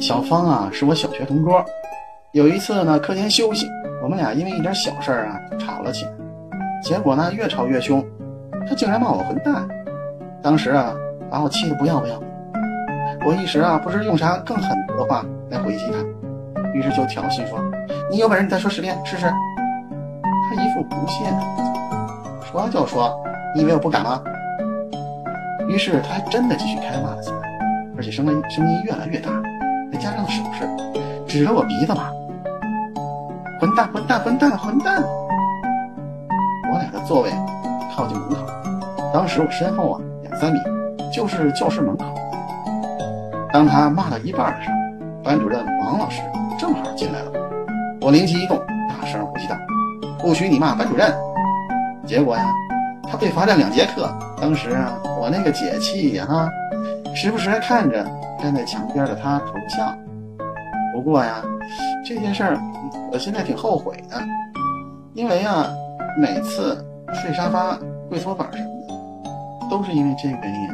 小芳啊，是我小学同桌。有一次呢，课间休息，我们俩因为一点小事儿啊吵了起来。结果呢，越吵越凶，他竟然骂我混蛋。当时啊，把我气得不要不要。我一时啊，不知用啥更狠毒的话来回击他，于是就挑衅说：“你有本事你再说十遍试试。”他一副不屑的说就说，你以为我不敢吗？于是他还真的继续开骂了起来，而且声音声音越来越大，再加上手势，指着我鼻子骂：“混蛋，混蛋，混蛋，混蛋！”我俩的座位靠近门口，当时我身后啊两三米就是教室门口。当他骂到一半的时候，班主任王老师正好进来了。我灵机一动，大声呼吸道：“不许你骂班主任！”结果呀，他被罚站两节课。当时啊，我那个解气呀，哈，时不时还看着站在墙边的他偷笑。不过呀，这件事儿我现在挺后悔的，因为啊，每次睡沙发、跪搓板什么的，都是因为这个原因。